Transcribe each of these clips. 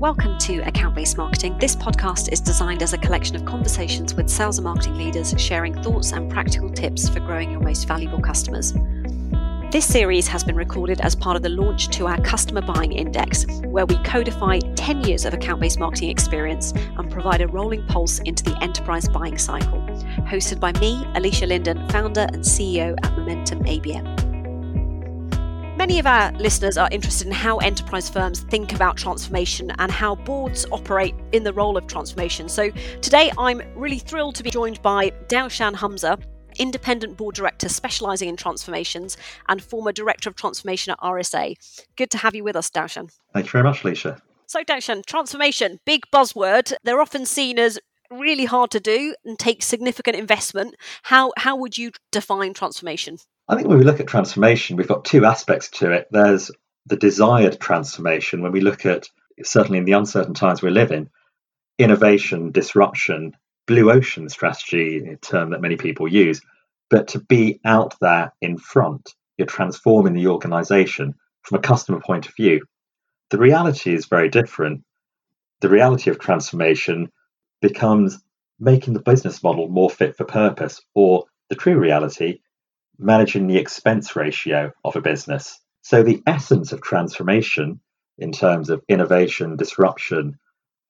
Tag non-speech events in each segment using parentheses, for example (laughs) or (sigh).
welcome to Account Based Marketing. This podcast is designed as a collection of conversations with sales and marketing leaders sharing thoughts and practical tips for growing your most valuable customers. This series has been recorded as part of the launch to our Customer Buying Index, where we codify 10 years of account based marketing experience and provide a rolling pulse into the enterprise buying cycle. Hosted by me, Alisha Lyndon, founder and CEO at Momentum ABM. Many of our listeners are interested in how enterprise firms think about transformation and how boards operate in the role of transformation. So today I'm really thrilled to be joined by Daushan Hamza, independent board director specializing in transformations and former director of transformation at RSA. Good to have you with us, Daushan. Thank you very much, Alisha. So, Daushan, transformation, big buzzword. They're often seen as really hard to do and take significant investment. How how would you define transformation? I think when we look at transformation, we've got two aspects to it. There's the desired transformation when we look at, certainly in the uncertain times we live in, innovation, disruption, blue ocean strategy, a term that many people use. But to be out there in front, you're transforming the organization from a customer point of view. The reality is very different. The reality of transformation becomes making the business model more fit for purpose, or the true reality managing the expense ratio of a business. So, the essence of transformation in terms of innovation, disruption,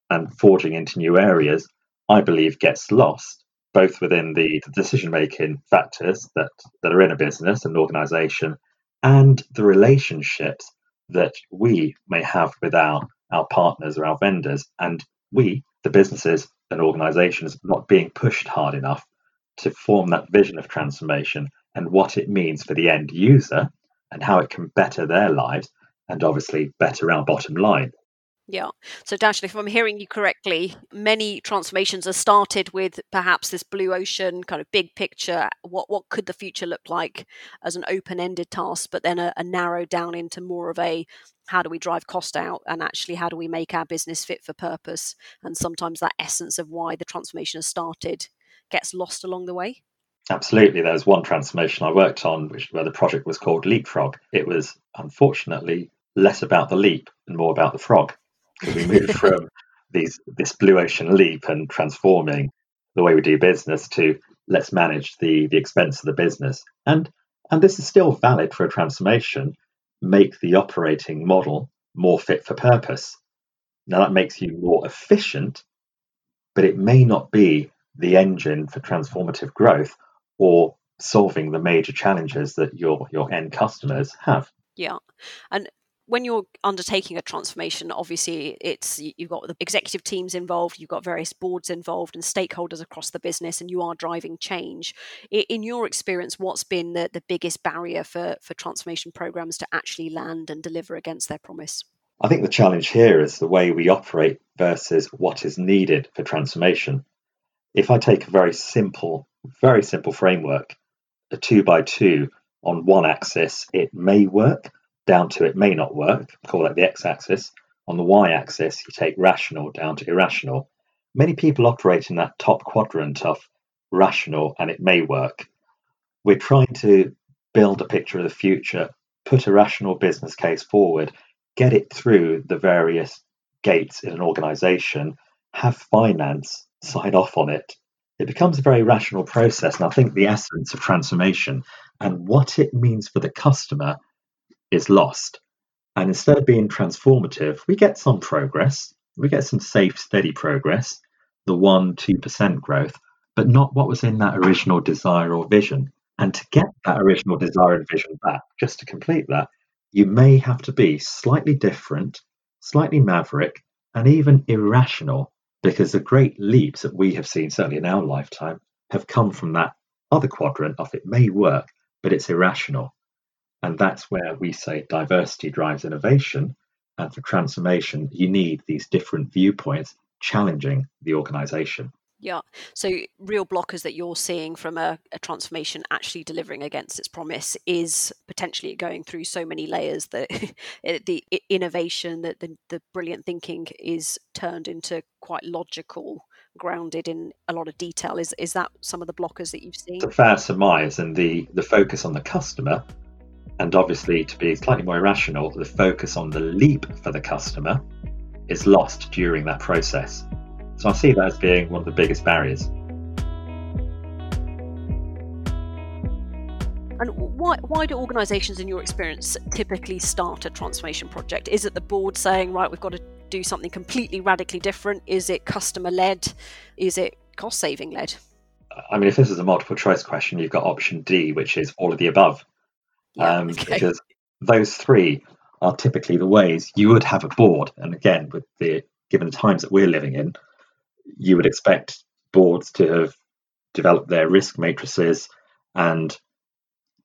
and forging into new areas, I believe gets lost both within the decision making factors that, that are in a business and organization and the relationships that we may have with our, our partners or our vendors. And we, the businesses and organizations, not being pushed hard enough to form that vision of transformation and what it means for the end user and how it can better their lives and obviously better our bottom line. Yeah. So, Daushan, if I'm hearing you correctly, many transformations are started with perhaps this blue ocean kind of big picture. What what could the future look like as an open-ended task, but then a, a narrowed down into more of a how do we drive cost out and actually how do we make our business fit for purpose? And sometimes that essence of why the transformation has started gets lost along the way. Absolutely. There was one transformation I worked on, which where the project was called Leapfrog. It was unfortunately less about the leap and more about the frog. We moved (laughs) from these this blue ocean leap and transforming the way we do business to let's manage the the expense of the business. And and this is still valid for a transformation. Make the operating model more fit for purpose. Now that makes you more efficient, but it may not be the engine for transformative growth or solving the major challenges that your your end customers have. Yeah. And when you're undertaking a transformation, obviously it's you've got the executive teams involved, you've got various boards involved and stakeholders across the business, and you are driving change. In your experience, what's been the, the biggest barrier for, for transformation programs to actually land and deliver against their promise? I think the challenge here is the way we operate versus what is needed for transformation. If I take a very simple very simple framework, a two by two on one axis, it may work, down to it may not work, call that the x axis. On the y axis, you take rational down to irrational. Many people operate in that top quadrant of rational and it may work. We're trying to build a picture of the future, put a rational business case forward, get it through the various gates in an organization, have finance sign off on it, it becomes a very rational process. And I think the essence of transformation and what it means for the customer is lost. And instead of being transformative, we get some progress. We get some safe, steady progress, the 1%, 2% growth, but not what was in that original desire or vision. And to get that original desire and vision back, just to complete that, you may have to be slightly different, slightly maverick, and even irrational because the great leaps that we have seen, certainly in our lifetime, have come from that other quadrant of it may work, but it's irrational. And that's where we say diversity drives innovation. And for transformation, you need these different viewpoints challenging the organization. Yeah. So, real blockers that you're seeing from a, a, transformation actually delivering against its promise is potentially going through so many layers that (laughs) the innovation, that the, the brilliant thinking is turned into quite logical, grounded in a lot of detail. Is is that some of the blockers that you've seen? The fair surmise and the the focus on the customer, and obviously to be slightly more irrational, the focus on the leap for the customer is lost during that process. So I see that as being one of the biggest barriers. And why, why do organisations, in your experience, typically start a transformation project? Is it the board saying, right, we've got to do something completely radically different? Is it customer led? Is it cost saving led? I mean, if this is a multiple choice question, you've got option D, which is all of the above. Yeah, um, okay. Because those three are typically the ways you would have a board. And again, with the given the times that we're living in, you would expect boards to have developed their risk matrices and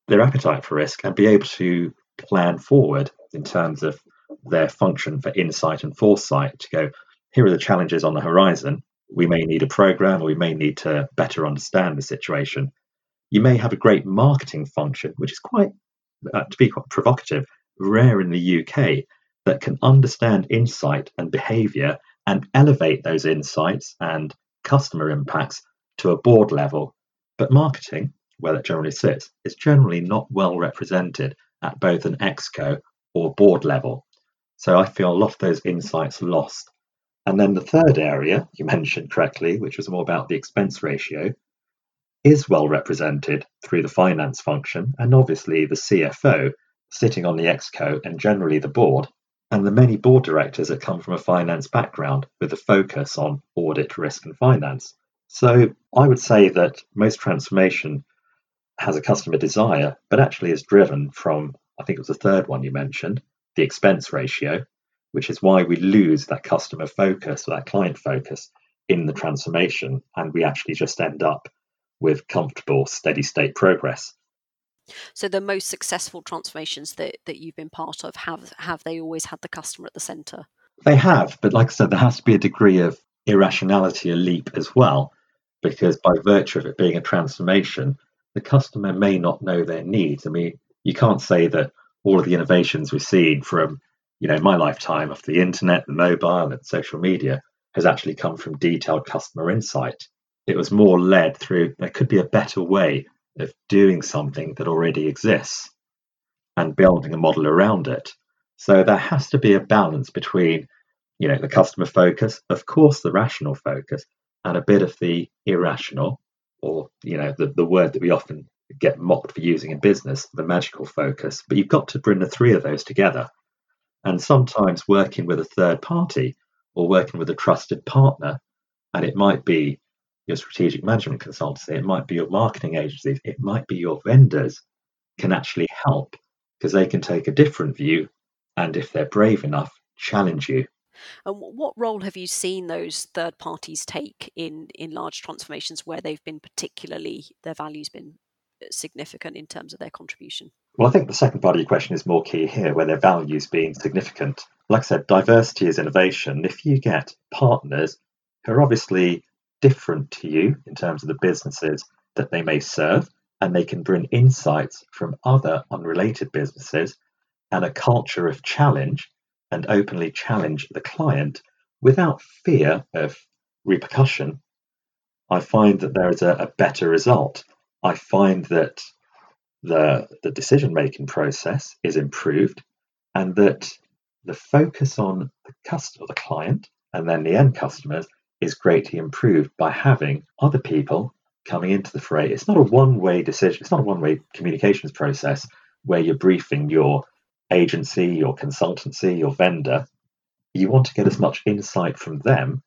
their appetite for risk and be able to plan forward in terms of their function for insight and foresight to go, here are the challenges on the horizon. We may need a program or we may need to better understand the situation. You may have a great marketing function, which is quite, uh, to be quite provocative, rare in the UK, that can understand insight and behavior and elevate those insights and customer impacts to a board level. But marketing, where that generally sits, is generally not well represented at both an exco or board level. So I feel a lot of those insights lost. And then the third area you mentioned correctly, which was more about the expense ratio, is well represented through the finance function and obviously the CFO sitting on the exco and generally the board and the many board directors that come from a finance background with a focus on audit, risk, and finance. So I would say that most transformation has a customer desire, but actually is driven from, I think it was the third one you mentioned, the expense ratio, which is why we lose that customer focus, or that client focus in the transformation, and we actually just end up with comfortable, steady state progress. So the most successful transformations that, that you've been part of have have they always had the customer at the centre? They have, but like I said, there has to be a degree of irrationality, a leap as well, because by virtue of it being a transformation, the customer may not know their needs. I mean, you can't say that all of the innovations we've seen from, you know, my lifetime of the internet, the mobile, and social media has actually come from detailed customer insight. It was more led through there could be a better way of doing something that already exists and building a model around it. So there has to be a balance between, you know, the customer focus, of course, the rational focus, and a bit of the irrational, or you know, the, the word that we often get mocked for using in business, the magical focus. But you've got to bring the three of those together. And sometimes working with a third party or working with a trusted partner, and it might be your strategic management consultancy, it might be your marketing agencies, it might be your vendors can actually help because they can take a different view and if they're brave enough, challenge you. And what role have you seen those third parties take in in large transformations where they've been particularly their values been uh, significant in terms of their contribution? Well, I think the second part of your question is more key here, where their values being significant. Like I said, diversity is innovation. If you get partners who are obviously different to you in terms of the businesses that they may serve, and they can bring insights from other unrelated businesses and a culture of challenge and openly challenge the client without fear of repercussion, I find that there is a, a better result. I find that the, the decision making process is improved and that the focus on the customer, the client, and then the end customers is greatly improved by having other people coming into the fray. It's not a one way decision, it's not a one way communications process where you're briefing your agency, your consultancy, your vendor. You want to get as much insight from them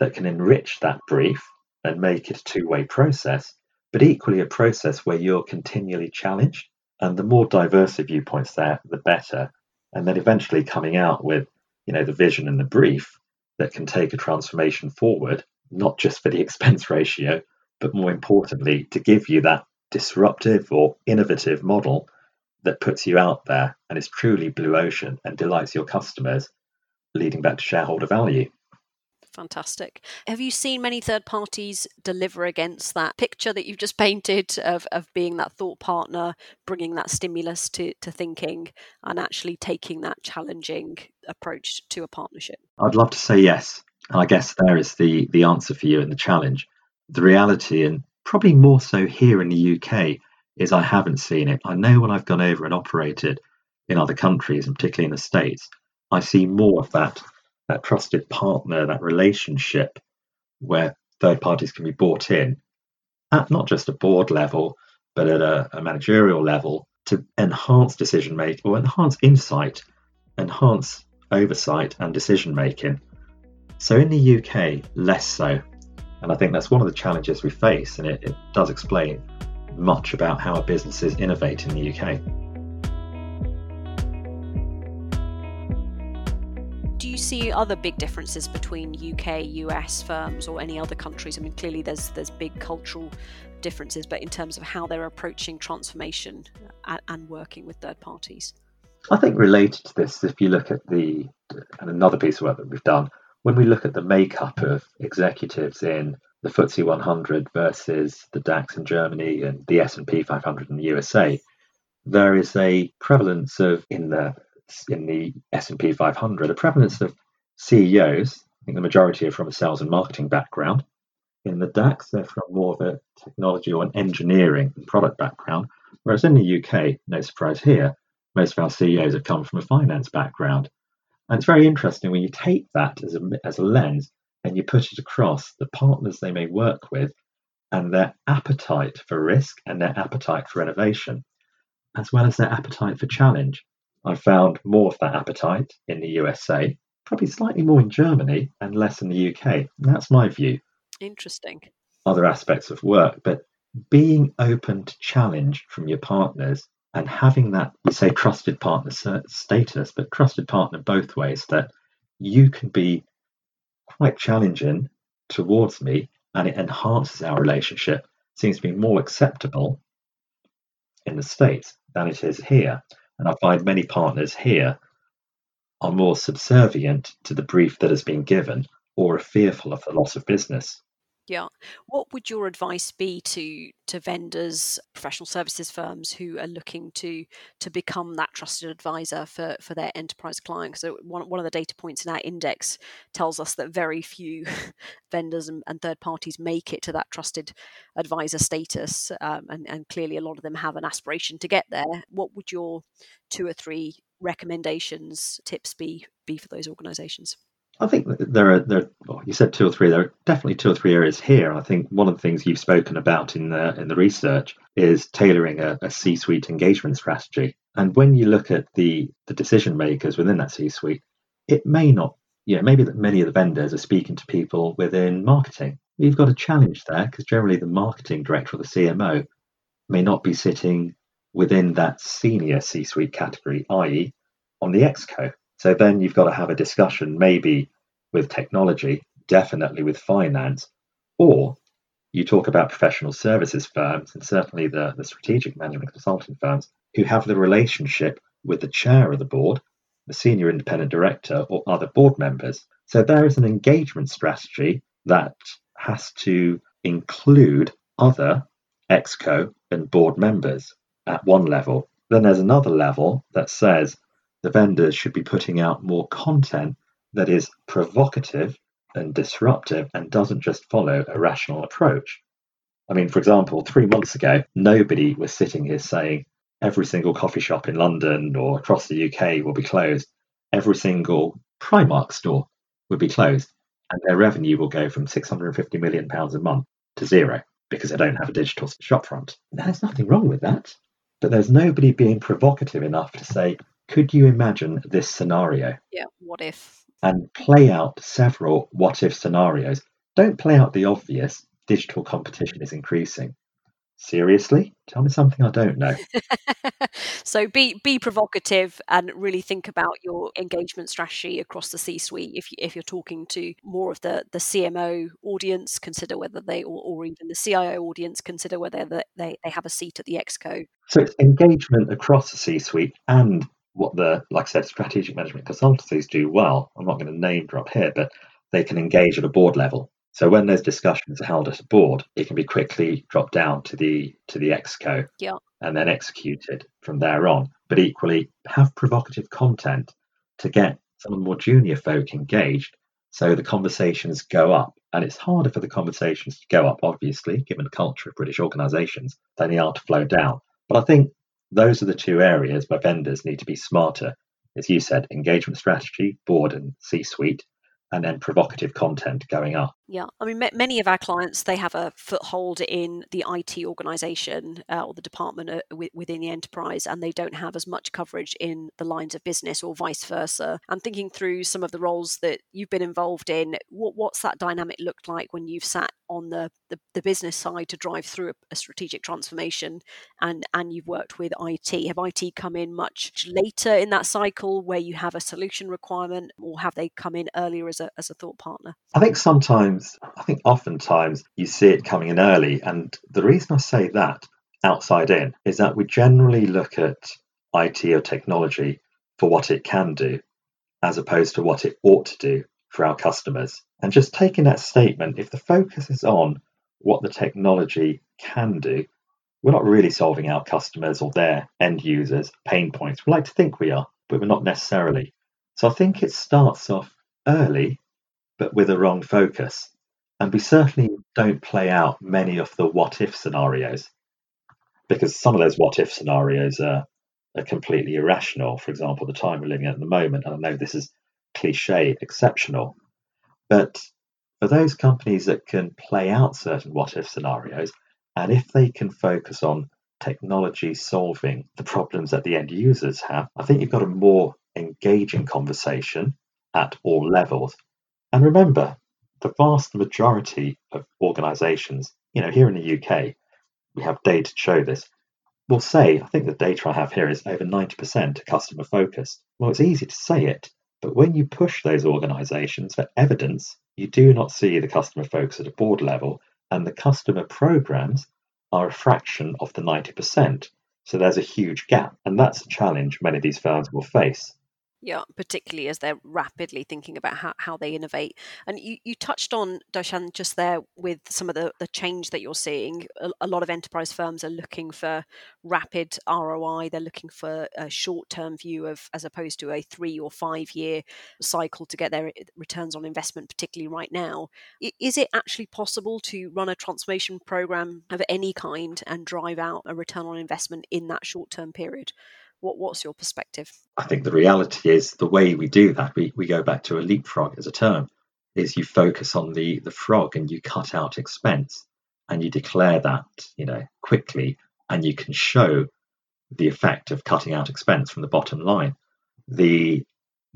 that can enrich that brief and make it a two way process, but equally a process where you're continually challenged. And the more diverse of viewpoints there, the better. And then eventually coming out with, you know, the vision and the brief that can take a transformation forward, not just for the (laughs) expense ratio, but more importantly, to give you that disruptive or innovative model that puts you out there and is truly blue ocean and delights your customers, leading back to shareholder value. Fantastic. Have you seen many third parties deliver against that picture that you've just (laughs) painted of, of being that thought partner, bringing that stimulus to, to thinking, and actually taking that challenging approach to a partnership? I'd love to say yes. And I guess there is the, the answer for you and the challenge. The reality, and probably more so here in the UK, is I haven't seen it. I know when I've gone over and operated in other countries, and particularly in the States, I see more of that that trusted partner, that relationship where third parties can be brought in at not just a board level, but at a, a managerial level to enhance decision making or enhance insight, enhance oversight and decision making. So in the UK, less so. And I think that's one of the challenges we face, and it, it does explain much about how businesses innovate in the UK. You see other big differences between UK, US firms, or any other countries? I mean, clearly there's there's big cultural differences, but in terms of how they're approaching transformation and, and working with third parties. I think related to this, if you look at the and another piece of work that we've done, when we look at the makeup of executives in the FTSE 100 versus the DAX in Germany and the S&P 500 in the USA, there is a prevalence of in the in the S&P 500 a prevalence of CEOs. I think the majority are from a sales and marketing background. In the DAX, they're from more of a technology or an engineering and product background. Whereas in the UK, no surprise here, most of our CEOs have come from a finance background. And it's very interesting when you take that as a, as a lens and you put it across the partners they may work with and their appetite for risk and their appetite for innovation, as well as their appetite for challenge. I found more of that appetite in the USA, probably slightly more in Germany and less in the UK. That's my view. Interesting. Other aspects of work, but being open to challenge from your partners and having that we say trusted partner status but trusted partner both ways that you can be quite challenging towards me and it enhances our relationship seems to be more acceptable in the states than it is here and i find many partners here are more subservient to the brief that has been given or are fearful of the loss of business yeah. What would your advice be to to vendors, professional services firms who are looking to to become that trusted advisor for for their enterprise clients? So one one of the data points in our index tells us that very few (laughs) vendors and, and third parties make it to that trusted advisor status, um, and and clearly a lot of them have an aspiration to get there. What would your two or three recommendations, tips be be for those organisations? I think there are there. Well, you said two or three. There are definitely two or three areas here. I think one of the things you've spoken about in the in the research is tailoring a, a C-suite engagement strategy. And when you look at the the decision makers within that C-suite, it may not. Yeah, maybe that many of the vendors are speaking to people within marketing. You've got a challenge there because generally the marketing director or the CMO may not be sitting within that senior C-suite category, i.e., on the exco. So then you've got to have a discussion, maybe with technology, definitely with finance, or you talk about professional services firms and certainly the, the strategic management consulting firms who have the relationship with the chair of the board, the senior independent director, or other board members. So there is an engagement strategy that has to include other exco and board members at one level. Then there's another level that says the vendors should be putting out more content that is provocative and disruptive and doesn't just follow a rational approach. I mean, for example, three months ago, nobody was sitting here saying every single coffee shop in London or across the UK will be closed, every single Primark store will be closed, and their revenue will go from 650 million pounds a month to zero because they don't have a digital shopfront. There's nothing wrong with that. But there's nobody being provocative enough to say, could you imagine this scenario? Yeah, what if? And play out several what if scenarios. Don't play out the obvious. Digital competition is increasing. Seriously? Tell me something I don't know. (laughs) so be be provocative and really think about your engagement strategy across the C-suite. If you, if you're talking to more of the the CMO audience, consider whether they or, or even the CIO audience, consider whether they they have a seat at the exco. So it's engagement across the C-suite and what the, like I said, strategic management consultancies do well. I'm not going to name drop here, but they can engage at a board level. So when those discussions are held at a board, it can be quickly dropped down to the to the exco yeah. and then executed from there on. But equally, have provocative content to get some of the more junior folk engaged, so the conversations go up. And it's harder for the conversations to go up, obviously, given the culture of British organisations, than they are to flow down. But I think those are the two areas where vendors need to be smarter. As you said, engagement strategy, board and C suite, and then provocative content going up. Yeah, I mean, many of our clients they have a foothold in the IT organization uh, or the department uh, within the enterprise, and they don't have as much coverage in the lines of business or vice versa. I'm thinking through some of the roles that you've been involved in. What, what's that dynamic looked like when you've sat on the, the, the business side to drive through a, a, strategic transformation, and and you've worked with IT? Have IT come in much later in that cycle where you have a solution requirement, or have they come in earlier as a as a thought partner? I think sometimes I think oftentimes you see it coming in early. And the reason I say that outside in is that we generally look at IT or technology for what it can do as opposed to what it ought to do for our customers. And just taking that statement, if the focus is on what the technology can do, we're not really solving our customers or their end users' pain points. We like to think we are, but we're not necessarily. So I think it starts off early but with a wrong focus. And we certainly don't play out many of the what if scenarios because some of those what if scenarios are, are completely irrational. For example, the time we're living at the moment, and I know this is cliche, exceptional, but for those companies that can play out certain what if scenarios, and if they can focus on technology solving the problems that the end users have, I think you've got a more engaging conversation at all levels and remember, the vast majority of organizations, you know, here in the UK, we have data to show this, will say, I think the data I have here is over 90% customer focused. Well, it's easy to say it, but when you push those organizations for evidence, you do not see the customer focus at a board level, and the customer programs are a fraction of the 90%. So there's a huge gap, and that's a challenge many of these firms will face. Yeah, particularly as they're rapidly thinking about how, how they innovate. And you, you touched on, Darshan, just there with some of the, the change that you're seeing. A, a lot of enterprise firms are looking for rapid ROI. They're looking for a short term view of as opposed to a three or five year cycle to get their eh, returns on investment, particularly right now. Is it actually possible to run a transformation program of any kind and drive out a return on investment in that short term period? What, what's your perspective? I think the reality is the way we do that, we, we go back to a leapfrog as a term, is you focus on the, the frog and you cut out expense and you declare that, you know, quickly and you can show the effect of cutting out expense from the bottom line. The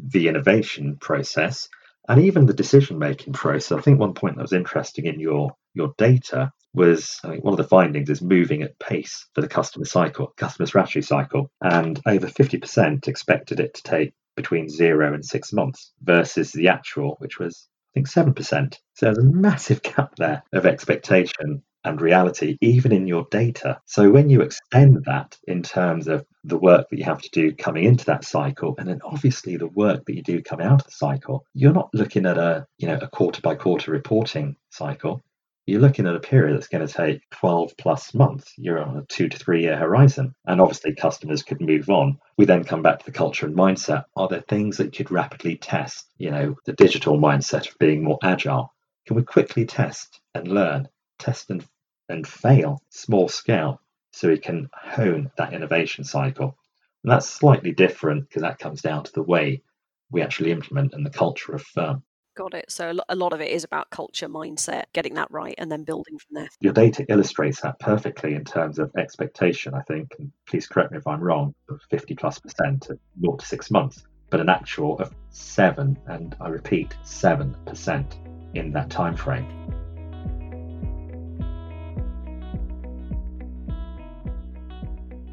the innovation process and even the decision making process. I think one point that was interesting in your your data was I think one of the findings is moving at pace for the customer cycle, customer strategy cycle, and over 50% expected it to take between zero and six months versus the actual, which was I think 7%. So there's a massive gap there of expectation and reality, even in your data. So when you extend that in terms of the work that you have to do coming into that cycle, and then obviously the work that you do coming out of the cycle, you're not looking at a you know a quarter by quarter reporting cycle you're looking at a period that's going to take 12 plus months. You're on a two to three year horizon. And obviously, customers could move on. We then come back to the culture and mindset. Are there things that could rapidly test? You know, the digital mindset of being more agile. Can we quickly test and learn, test and, and fail small scale so we can hone that innovation cycle? And that's slightly different because that comes down to the way we actually implement and the culture of firm. Got it. So a lot of it is about culture, mindset, getting that right, and then building from there. Your data illustrates that perfectly in terms of expectation, I think. And please correct me if I'm wrong, 50 plus percent at 0 to six months, but an actual of 7, and I repeat, 7% in that time frame.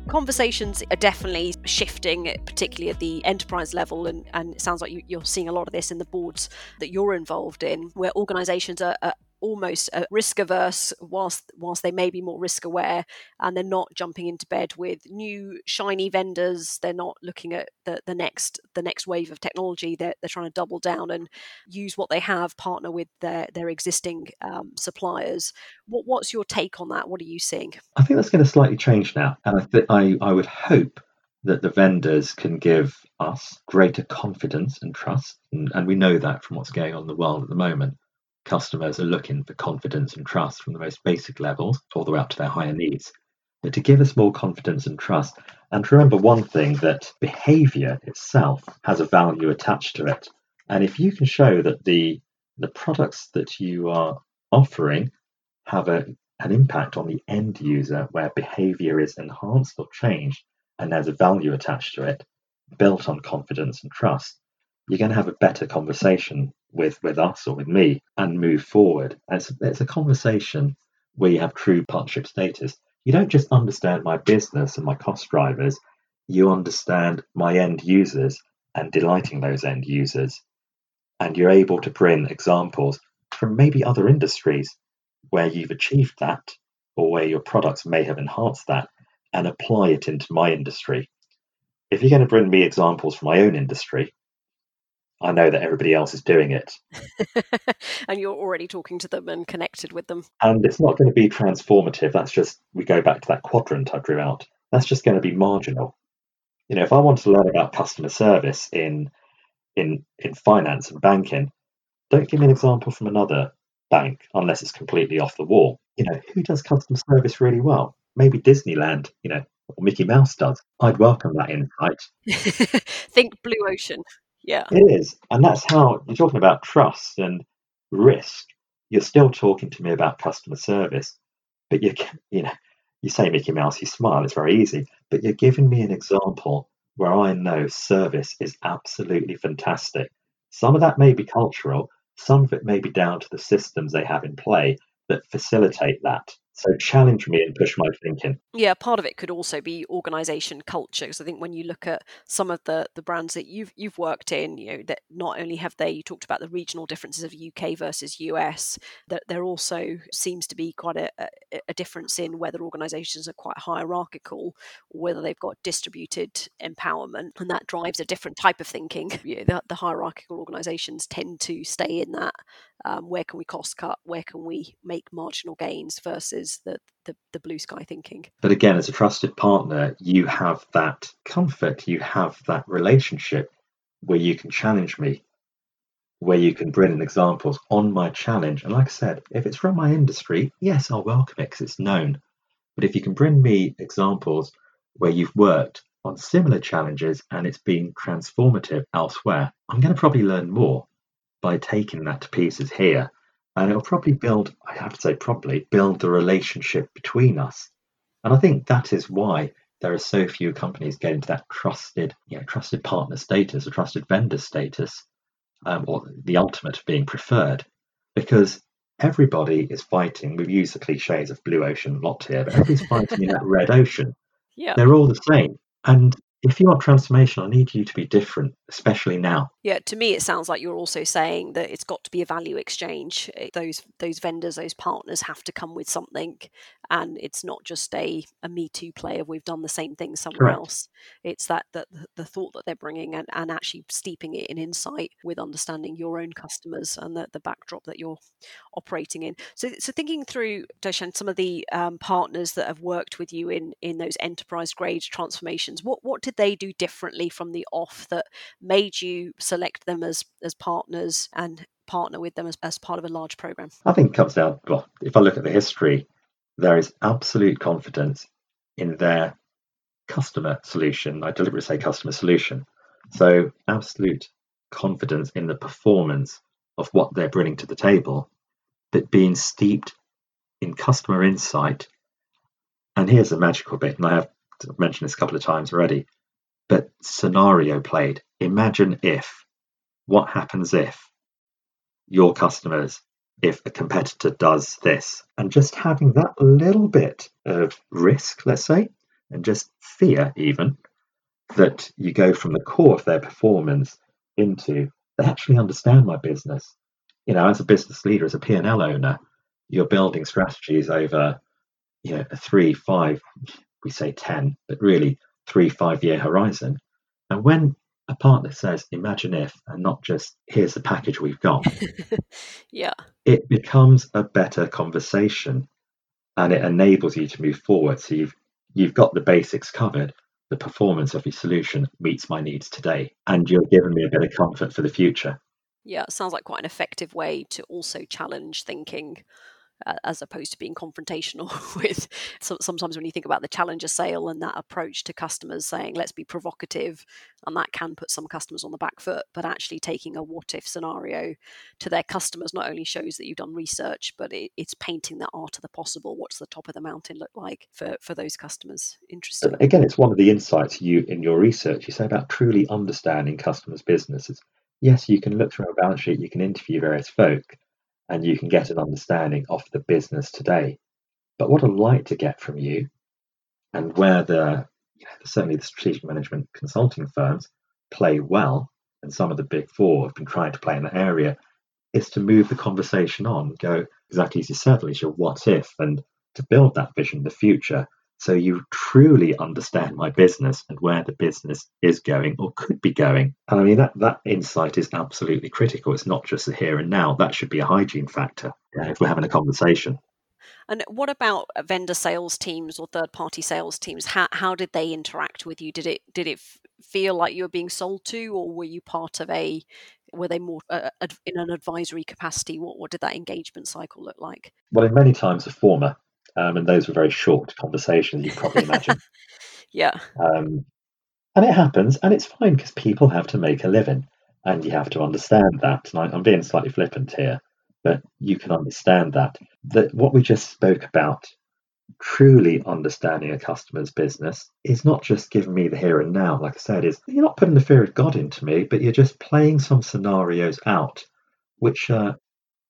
Conversations are definitely shifting, particularly at the enterprise level. And, and it sounds like you, are seeing a lot of this in the boards that you're involved in, where organizations are, are almost risk averse whilst whilst they may be more risk aware and they're not jumping into bed with new shiny vendors they're not looking at the, the next the next wave of technology they're, they're trying to double down and use what they have partner with their their existing um, suppliers. What, what's your take on that? What are you seeing? I think that's going to slightly change now and i th- I, I would hope that the vendors can give us greater confidence and trust and, and we know that from what's going on in the world at the moment customers are looking for confidence and trust from the most basic levels all the way up to their higher needs. But to give us more confidence and trust, and to remember one thing that behavior itself has a value attached to it. And if you can show that the the products that you are offering have a, an impact on the end user where behavior is enhanced or changed and there's a value attached to it built on confidence and trust, you're going to have a better conversation with, with us or with me and move forward. It's, it's a conversation where you have true partnership status. You don't just understand my business and my cost drivers, you understand my end users and delighting those end users. And you're able to bring examples from maybe other industries where you've achieved that or where your products may have enhanced that and apply it into my industry. If you're going to bring me examples from my own industry, I know that everybody else is doing it. (laughs) and you're already talking to them and connected with them. And it's not going to be transformative. That's just, we go back to that quadrant I drew out. That's just going to be marginal. You know, if I want to learn about customer service in in in finance and banking, don't give me an example from another bank unless it's completely off the wall. You know, who does customer service really well? Maybe Disneyland, you know, or Mickey Mouse does. I'd welcome that insight. (laughs) Think Blue Ocean. Yeah. It is. And that's how you're talking about trust and risk. You're still talking to me about customer service, but you (laughs) you know, you say Mickey Mouse, you smile, it's very easy, but you're giving me an example where I know service is absolutely fantastic. Some of that may be cultural, some of it may be down to the systems they have in play that facilitate that. So challenge me and push my thinking. Yeah, part of it could also be organization culture. Because I think when you look at some of the the brands that you've you've worked in, you know that not only have they you talked about the regional differences of UK versus US, that there also seems to be quite a, a, a difference in whether organizations are quite hierarchical or whether they've got distributed empowerment, and that drives a different type of thinking. (laughs) You know, the, the hierarchical organizations tend to stay in that um, where can we cost cut, where can we make marginal gains versus the, the, the blue sky thinking. But again, as a trusted partner, you have that comfort, you have that relationship where you can challenge me, where you can bring in examples on my challenge. And like I said, if it's from my industry, yes, I'll welcome it because it's known. But if you can bring me examples where you've worked on similar challenges and it's been transformative elsewhere, I'm going to probably learn more by taking that to pieces here. And it'll probably build, I have to say, probably build the relationship between us. And I think that is why there are so few companies getting to that trusted, you know, trusted partner status or trusted vendor status, um, or the ultimate being preferred, because everybody is fighting. We've used the cliches of blue ocean a lot here, but everybody's fighting in that (laughs) red ocean. Yeah. They're all the same. And if you want transformation, I need you to be different, especially now. Yeah, to me, it sounds like you're also saying that it's got to be a value exchange. Eh, those those vendors, those partners have to come with something, and it's not just a, a me too player. We've done the same thing somewhere Correct. else. It's that that the thought that they're bringing and, and actually steeping it in insight with understanding your own customers and the, the backdrop that you're operating in. So, so thinking through, Darshan, some of the um, partners that have worked with you in in those enterprise grade transformations, what what did they do differently from the off that made you select them as as partners and partner with them as, as part of a large program? I think it comes down well, if I look at the history, there is absolute confidence in their customer solution. I deliberately say customer solution. So absolute confidence in the performance of what they're bringing to the table, but being steeped in customer insight. And here's the magical bit, and I have mentioned this a couple of times already. But scenario played. Imagine if, what happens if your customers, if a competitor does this, and just having that little bit of risk, let's say, and just fear even, that you go from the core of their performance into they actually understand my business. You know, as a business leader, as a P&L owner, you're building strategies over, you know, a three, five, we say 10, but really three, five year horizon. And when a partner says, imagine if, and not just here's the package we've got, (laughs) yeah, it becomes a better conversation and it enables you to move forward. So you've you've got the basics covered. The performance of your solution meets my needs today, and you're giving me a bit of comfort for the future. Yeah, it sounds like quite an effective way to also challenge thinking as opposed to being confrontational (laughs) with so, sometimes when you think about the challenger sale and that approach to customers saying let's be provocative and that can put some customers on the back foot but actually taking a what if scenario to their customers not only shows that you've done research but it, it's painting that art of the possible. What's the top of the mountain look like for for those customers? Interesting. Again it's one of the insights you in your research. You say about truly understanding customers businesses. Yes you can look through a balance sheet you can interview various folk and you can get an understanding of the business today. But what I'd like to get from you, and where the you know, certainly the strategic management consulting firms play well, and some of the big four have been trying to play in that area, is to move the conversation on, go exactly as you said, Alisha, what if, and to build that vision, of the future, so you truly understand my business and where the business is going or could be going. And I mean that that insight is absolutely critical. It's not just the here and now. That should be a hygiene factor if we're having a conversation. And what about vendor sales teams or third party sales teams? How how did they interact with you? Did it did it feel like you were being sold to, or were you part of a? Were they more uh, in an advisory capacity? What what did that engagement cycle look like? Well, in many times the former. Um, and those were very short conversations, you probably imagine. (laughs) yeah. Um, and it happens, and it's fine because people have to make a living, and you have to understand that. And I, I'm being slightly flippant here, but you can understand that. That what we just spoke about, truly understanding a customer's business, is not just giving me the here and now. Like I said, is you're not putting the fear of God into me, but you're just playing some scenarios out, which uh,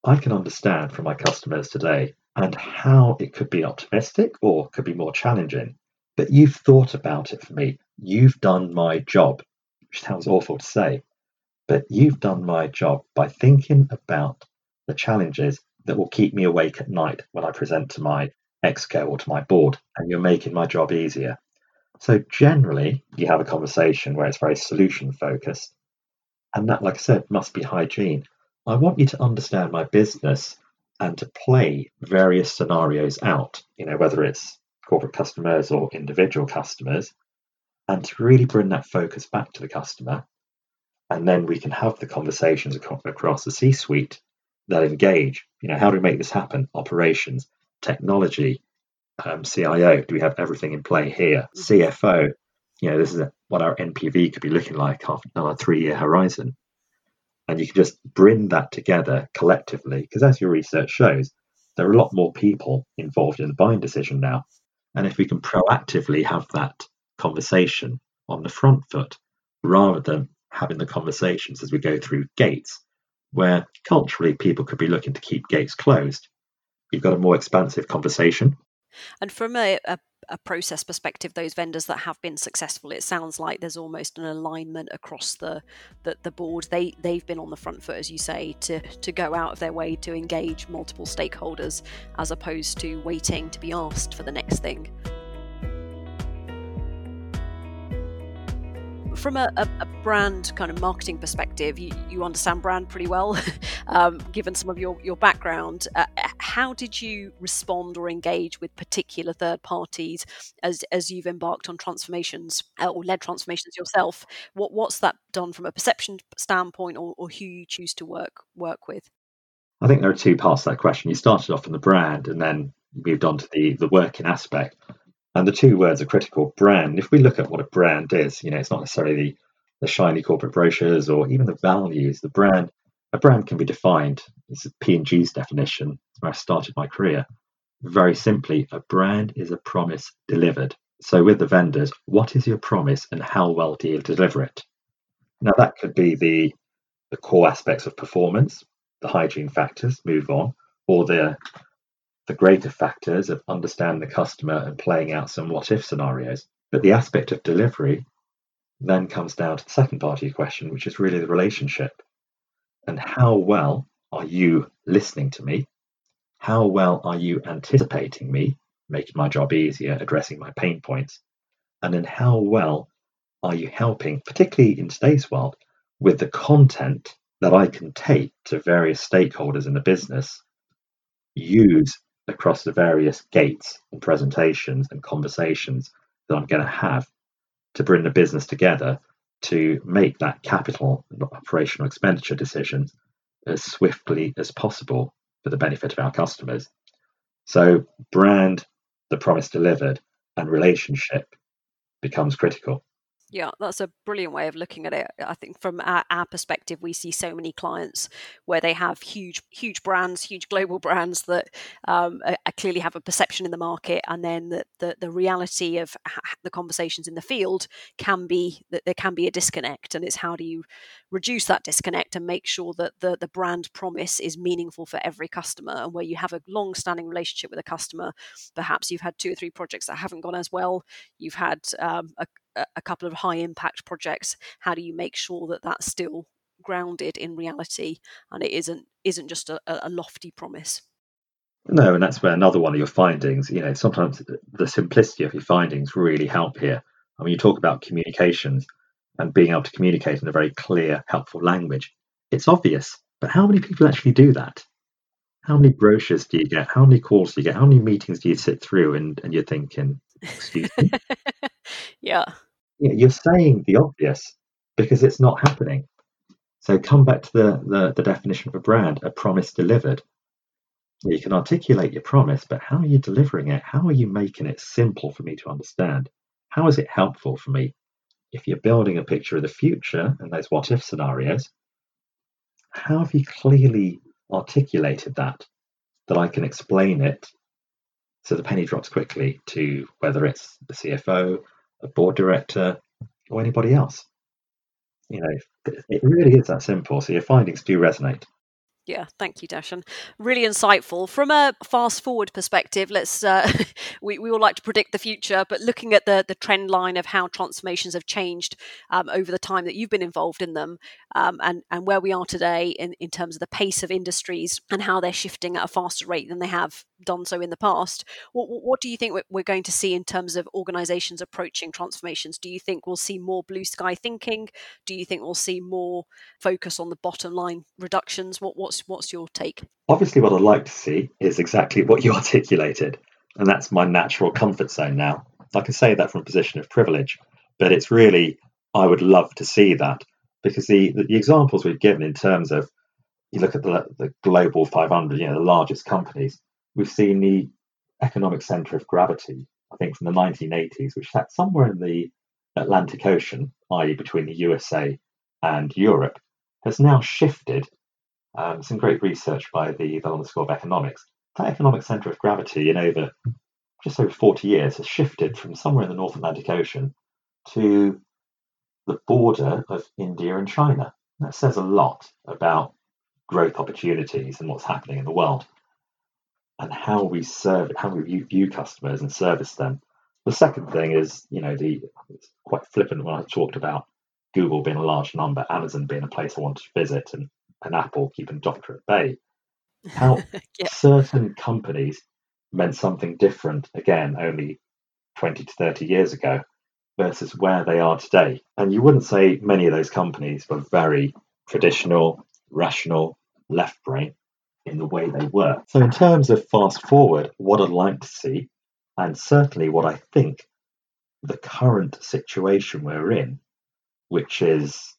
I can understand from my customers today and how it could be optimistic or could be more challenging. But you've thought about it for me. You've done my job, which sounds awful to say, but you've done my job by thinking about the challenges that will keep me awake at night when I present to my exco or to my board, and you're making my job easier. So generally, you have a conversation where it's very solution focused, and that, like I said, must be hygiene. I want you to understand my business and to play various scenarios out, you know, whether it's corporate customers or individual customers, and to really bring that focus back to the customer. And then we can have the conversations across the C suite that engage. You know, how do we make this happen? Operations, technology, um, CIO. Do we have everything in play here? Mm-hmm. CFO. You know, this is what our NPV could be looking like on a three-year horizon and you can just bring that together collectively because as your research shows there are a lot more people involved in the buying decision now. And if we can proactively have that conversation on the front foot rather than having the conversations as we go through gates where culturally people could be looking to keep gates closed you've got a more expansive conversation. And from a, a a process perspective, those vendors that have been successful, it sounds like there's almost an alignment across the, the, the board. They they've been on the front foot, as you say, to to go out of their way to engage multiple stakeholders, as opposed to waiting to be asked for the next thing. From a, a, a, brand kind of marketing perspective, you, you understand brand pretty well, (laughs) um, given some of your, your background. Uh, how did you respond or engage with particular third parties as, as you've embarked on transformations uh, or led transformations yourself? What, what's that done from a perception standpoint or, or who you choose to work work with? I think there are two parts to that question. You started off in the brand and then moved on to the, the working aspect. And the two words are critical. Brand. If we look at what a brand is, you know, it's not necessarily the, the shiny corporate brochures or even the values. The brand, a brand can be defined. It's P&G's definition. It's where I started my career. Very simply, a brand is a promise delivered. So with the vendors, what is your promise and how well do you deliver it? Now that could be the the core aspects of performance, the hygiene factors, move on, or the the greater factors of understanding the customer and playing out some what if scenarios. But the aspect of delivery then comes down to the second part of your question, which is really the relationship. And how well are you listening to me? How well are you anticipating me, making my job easier, addressing my pain points? And then how well are you helping, particularly in today's world, with the content that I can take to various stakeholders in the business, use across the various gates and presentations and conversations that I'm going to have to bring the business together to make that capital and operational expenditure decision as swiftly as possible for the benefit of our customers. So, brand, the promise delivered, and relationship becomes critical. Yeah, that's a brilliant way of looking at it. I think from our, our, perspective, we see so many clients where they have huge, huge brands, huge global (laughs) brands that um, are, clearly have a perception in the market, and then the the, the reality of the conversations in the field can be that there can be a disconnect, and it's how do you reduce that disconnect and make sure that the the brand promise is meaningful for every customer, and where you have a long-standing relationship with a customer, perhaps you've had two or three projects that haven't gone as well, you've had um, a a couple of high impact projects how do you make sure that that's still grounded in reality and it isn't isn't just a, a lofty promise? No and that's where another one of your findings you know sometimes the simplicity of your findings really help here. I mean you talk about communications and being able to communicate in a very clear helpful language. It's obvious but how many people actually do that? How many brochures do you get? How many calls do you get? How many meetings do you sit through and, and you're thinking excuse me? (laughs) Yeah you're saying the obvious because it's not happening. So come back to the, the, the definition of a brand, a promise delivered. You can articulate your promise, but how are you delivering it? How are you making it simple for me to understand? How is it helpful for me? If you're building a picture of the future and those what if scenarios, how have you clearly articulated that? That I can explain it so the penny drops quickly to whether it's the CFO, a board director, or anybody else. You know, it really is that simple. So your findings do resonate. Yeah, thank you, Dashan. Really insightful. From a fast forward perspective, let's uh, (laughs) we, we all like to predict the future, but looking at the the trend line of how transformations have changed um, over the time that you've been involved in them, um, and and where we are today in, in terms of the pace of industries and how they're shifting at a faster rate than they have done so in the past. What, what do you think we're going to see in terms of organizations approaching transformations? Do you think we'll see more blue sky thinking? Do you think we'll see more focus on the bottom line reductions? What, what's, what's your take? Obviously, what I'd like to see is exactly what you (laughs) articulated. And that's my natural comfort zone now. I can say that from a position of privilege, but it's really, I would love to see that because the, the, the examples we've given in terms of you look at the, the global 500, you know, the largest companies, we've seen the economic center of gravity, I think from the 1980s, which sat somewhere in the Atlantic Ocean, i.e., between the USA and Europe, has now shifted. Um, some great research by the, the London School of Economics. That economic center of gravity in over just over 40 years has shifted from somewhere in the North Atlantic Ocean to the border of India and China. That says a lot about growth opportunities and what's happening in the world and how we serve, how we view customers and service them. The second thing is, you know, the it's quite flippant when I talked about Google being a large number, Amazon being a place I wanted to visit, and, and Apple keeping Doctor at bay. (laughs) How yeah. certain companies meant something different again only 20 to 30 years ago versus where they are today. And you wouldn't say many of those companies were very traditional, rational, left brain in the way they were. So, in terms of fast forward, what I'd like to see, and certainly what I think the current situation we're in, which is,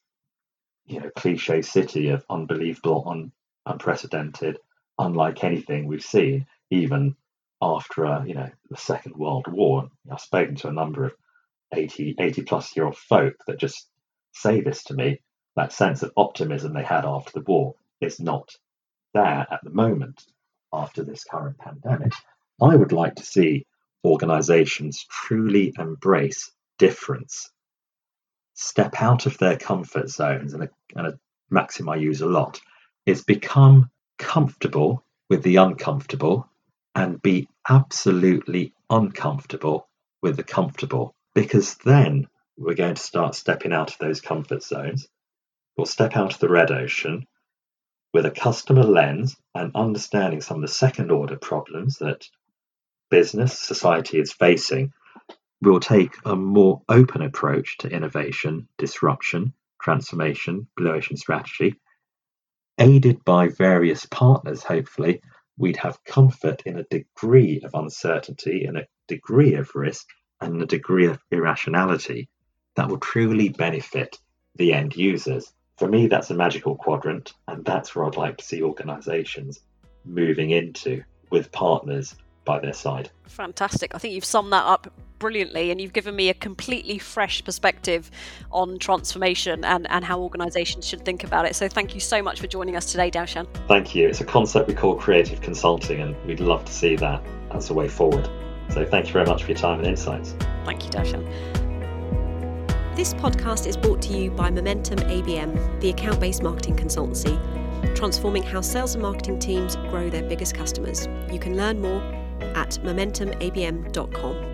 you know, cliche city of unbelievable, un- unprecedented, unlike anything we've seen, even after, a, you know, the Second World War. I've spoken to a number of 80, 80 plus year old folk that just say this to me. That sense of optimism they had after the war is not there at the moment after this current pandemic. I would like to see organizations truly embrace difference, step out of their comfort zones, and a, and a maxim I use a lot is become comfortable with the uncomfortable and be absolutely uncomfortable with the comfortable because then we're going to start stepping out of those comfort zones. We'll step out of the red ocean with a customer lens and understanding some of the second order problems that business society is facing, we'll take a more open approach to innovation, disruption, transformation, blue ocean strategy. Aided by various partners, hopefully, we'd have comfort in a degree of uncertainty and a degree of risk and a degree of irrationality that will truly benefit the end users for me, that's a magical quadrant, and that's where I'd like to see organizations moving into with partners, by their side. Fantastic. I think you've summed that up brilliantly and you've given me a completely fresh perspective on transformation and, and how organizations should think about it. So thank you so much for joining us today, Daushan. Thank you. It's a concept we call creative consulting and we'd love to see that as a way forward. So thank you very much for your time and insights. Thank you, Daushan. This podcast is brought to you by Momentum ABM, the account based marketing consultancy, transforming how sales and marketing teams grow their biggest customers. You can learn more at momentumabm.com.